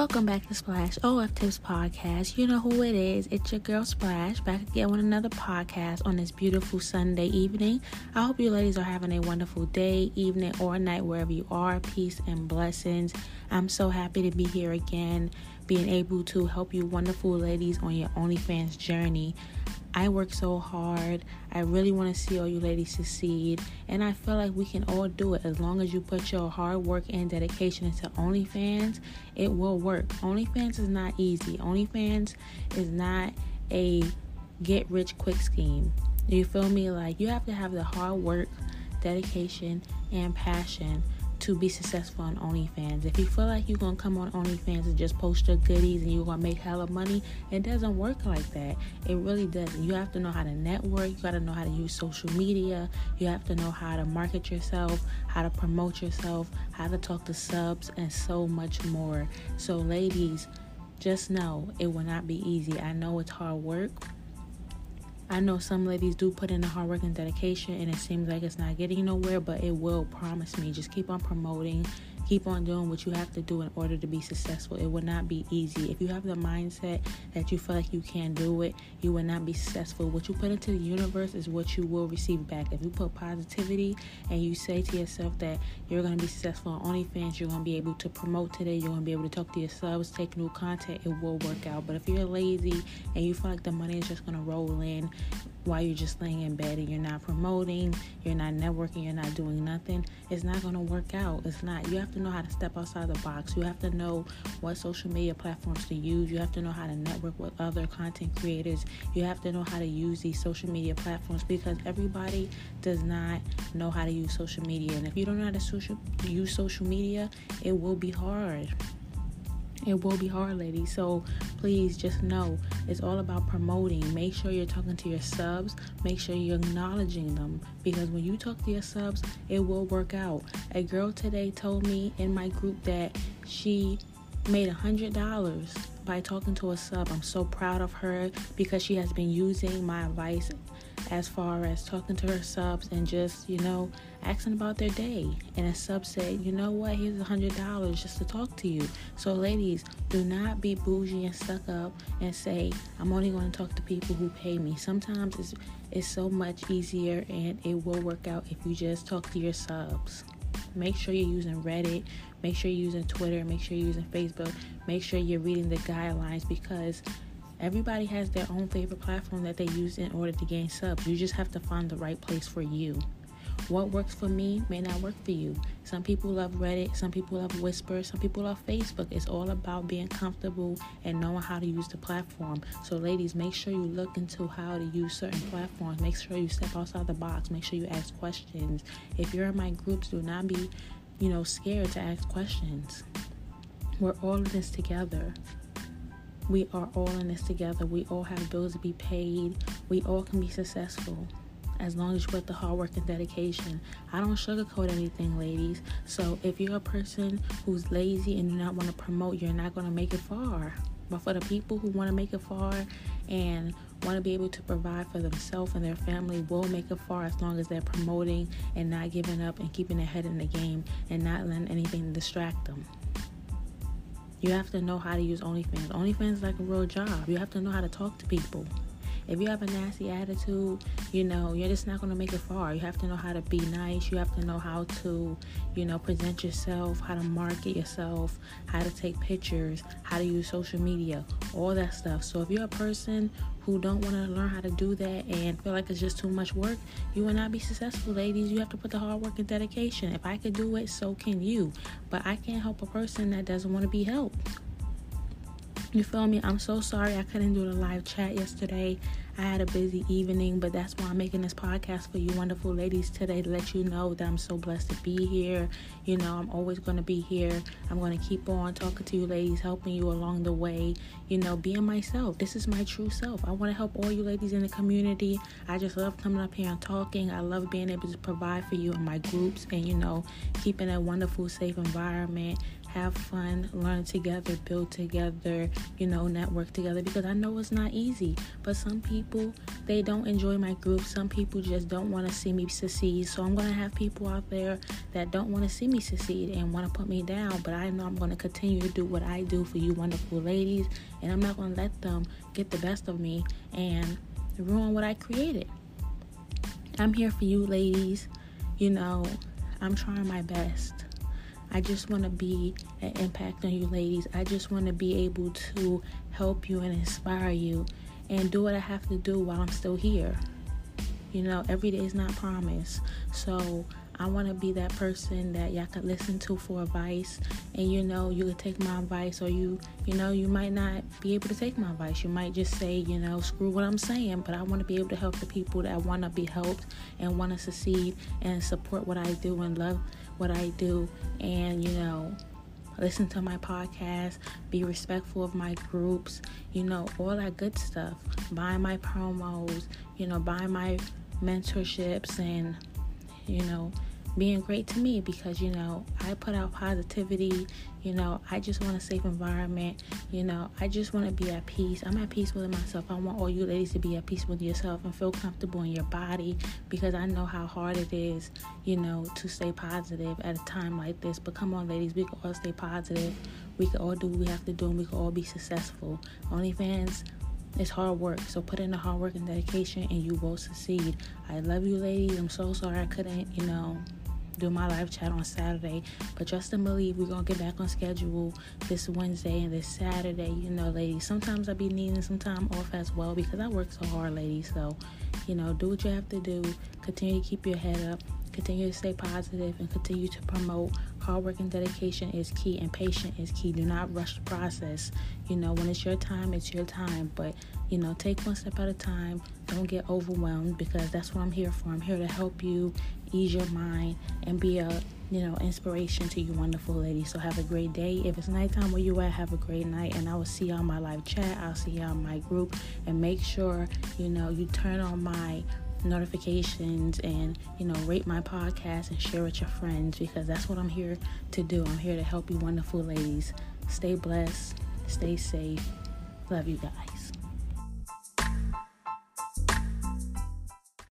Welcome back to Splash OF Tips Podcast. You know who it is. It's your girl Splash back again with another podcast on this beautiful Sunday evening. I hope you ladies are having a wonderful day, evening, or night wherever you are. Peace and blessings. I'm so happy to be here again, being able to help you wonderful ladies on your OnlyFans journey. I work so hard. I really want to see all you ladies succeed. And I feel like we can all do it as long as you put your hard work and dedication into OnlyFans. It will work. OnlyFans is not easy. OnlyFans is not a get rich quick scheme. You feel me? Like you have to have the hard work, dedication, and passion to be successful on OnlyFans. If you feel like you're gonna come on OnlyFans and just post your goodies and you're gonna make hella money, it doesn't work like that. It really doesn't. You have to know how to network, you gotta know how to use social media, you have to know how to market yourself, how to promote yourself, how to talk to subs, and so much more. So, ladies, just know it will not be easy. I know it's hard work. I know some ladies do put in the hard work and dedication, and it seems like it's not getting nowhere, but it will. Promise me. Just keep on promoting, keep on doing what you have to do in order to be successful. It will not be easy. If you have the mindset that you feel like you can't do it, you will not be successful. What you put into the universe is what you will receive back. If you put positivity and you say to yourself that you're going to be successful on OnlyFans, you're going to be able to promote today, you're going to be able to talk to your subs, take new content, it will work out. But if you're lazy and you feel like the money is just going to roll in, while you're just laying in bed and you're not promoting, you're not networking, you're not doing nothing, it's not going to work out. It's not. You have to know how to step outside the box. You have to know what social media platforms to use. You have to know how to network with other content creators. You have to know how to use these social media platforms because everybody does not know how to use social media. And if you don't know how to social, use social media, it will be hard it will be hard, ladies. So please just know it's all about promoting. Make sure you're talking to your subs. Make sure you're acknowledging them because when you talk to your subs, it will work out. A girl today told me in my group that she made a hundred dollars by talking to a sub. I'm so proud of her because she has been using my advice as far as talking to her subs and just, you know, asking about their day. And a sub said, you know what, here's a hundred dollars just to talk to you. So ladies, do not be bougie and stuck up and say, I'm only going to talk to people who pay me. Sometimes it's it's so much easier and it will work out if you just talk to your subs. Make sure you're using Reddit, make sure you're using Twitter, make sure you're using Facebook, make sure you're reading the guidelines because Everybody has their own favorite platform that they use in order to gain subs. You just have to find the right place for you. What works for me may not work for you. Some people love Reddit, some people love Whisper, some people love Facebook. It's all about being comfortable and knowing how to use the platform. So, ladies, make sure you look into how to use certain platforms. Make sure you step outside the box. Make sure you ask questions. If you're in my groups, do not be, you know, scared to ask questions. We're all in this together. We are all in this together. We all have bills to be paid. We all can be successful as long as you put the hard work and dedication. I don't sugarcoat anything, ladies. So if you're a person who's lazy and you not want to promote, you're not going to make it far. But for the people who want to make it far and want to be able to provide for themselves and their family will make it far as long as they're promoting and not giving up and keeping their head in the game and not letting anything distract them. You have to know how to use OnlyFans. OnlyFans is like a real job. You have to know how to talk to people. If you have a nasty attitude, you know, you're just not going to make it far. You have to know how to be nice. You have to know how to, you know, present yourself, how to market yourself, how to take pictures, how to use social media, all that stuff. So if you're a person who don't want to learn how to do that and feel like it's just too much work, you will not be successful, ladies. You have to put the hard work and dedication. If I could do it, so can you. But I can't help a person that doesn't want to be helped. You feel me? I'm so sorry I couldn't do the live chat yesterday. I had a busy evening, but that's why I'm making this podcast for you wonderful ladies today to let you know that I'm so blessed to be here. You know, I'm always going to be here. I'm going to keep on talking to you ladies, helping you along the way, you know, being myself. This is my true self. I want to help all you ladies in the community. I just love coming up here and talking. I love being able to provide for you in my groups and, you know, keeping a wonderful, safe environment have fun, learn together, build together, you know, network together because I know it's not easy. But some people, they don't enjoy my group. Some people just don't want to see me succeed. So I'm going to have people out there that don't want to see me succeed and want to put me down. But I know I'm going to continue to do what I do for you, wonderful ladies. And I'm not going to let them get the best of me and ruin what I created. I'm here for you, ladies. You know, I'm trying my best. I just want to be an impact on you, ladies. I just want to be able to help you and inspire you and do what I have to do while I'm still here. You know, every day is not promised. So I want to be that person that y'all could listen to for advice, and you know, you could take my advice, or you, you know, you might not be able to take my advice. You might just say, you know, screw what I'm saying. But I want to be able to help the people that want to be helped and want to succeed and support what I do and love what I do, and you know, listen to my podcast, be respectful of my groups, you know, all that good stuff. Buy my promos, you know, buy my mentorships and you know being great to me because you know I put out positivity. You know, I just want a safe environment. You know, I just want to be at peace. I'm at peace with myself. I want all you ladies to be at peace with yourself and feel comfortable in your body because I know how hard it is, you know, to stay positive at a time like this. But come on, ladies, we can all stay positive. We can all do what we have to do and we can all be successful. OnlyFans it's hard work. So put in the hard work and dedication and you will succeed. I love you ladies. I'm so sorry I couldn't, you know, do my live chat on Saturday. But trust and believe we're gonna get back on schedule this Wednesday and this Saturday. You know, ladies. Sometimes I be needing some time off as well because I work so hard, ladies. So, you know, do what you have to do. Continue to keep your head up. Continue to stay positive and continue to promote hard work and dedication is key and patience is key. Do not rush the process. You know, when it's your time, it's your time. But, you know, take one step at a time. Don't get overwhelmed because that's what I'm here for. I'm here to help you ease your mind and be a you know inspiration to you wonderful ladies so have a great day if it's nighttime where you at have a great night and i will see on my live chat i'll see on my group and make sure you know you turn on my notifications and you know rate my podcast and share with your friends because that's what I'm here to do. I'm here to help you wonderful ladies. Stay blessed, stay safe. Love you guys.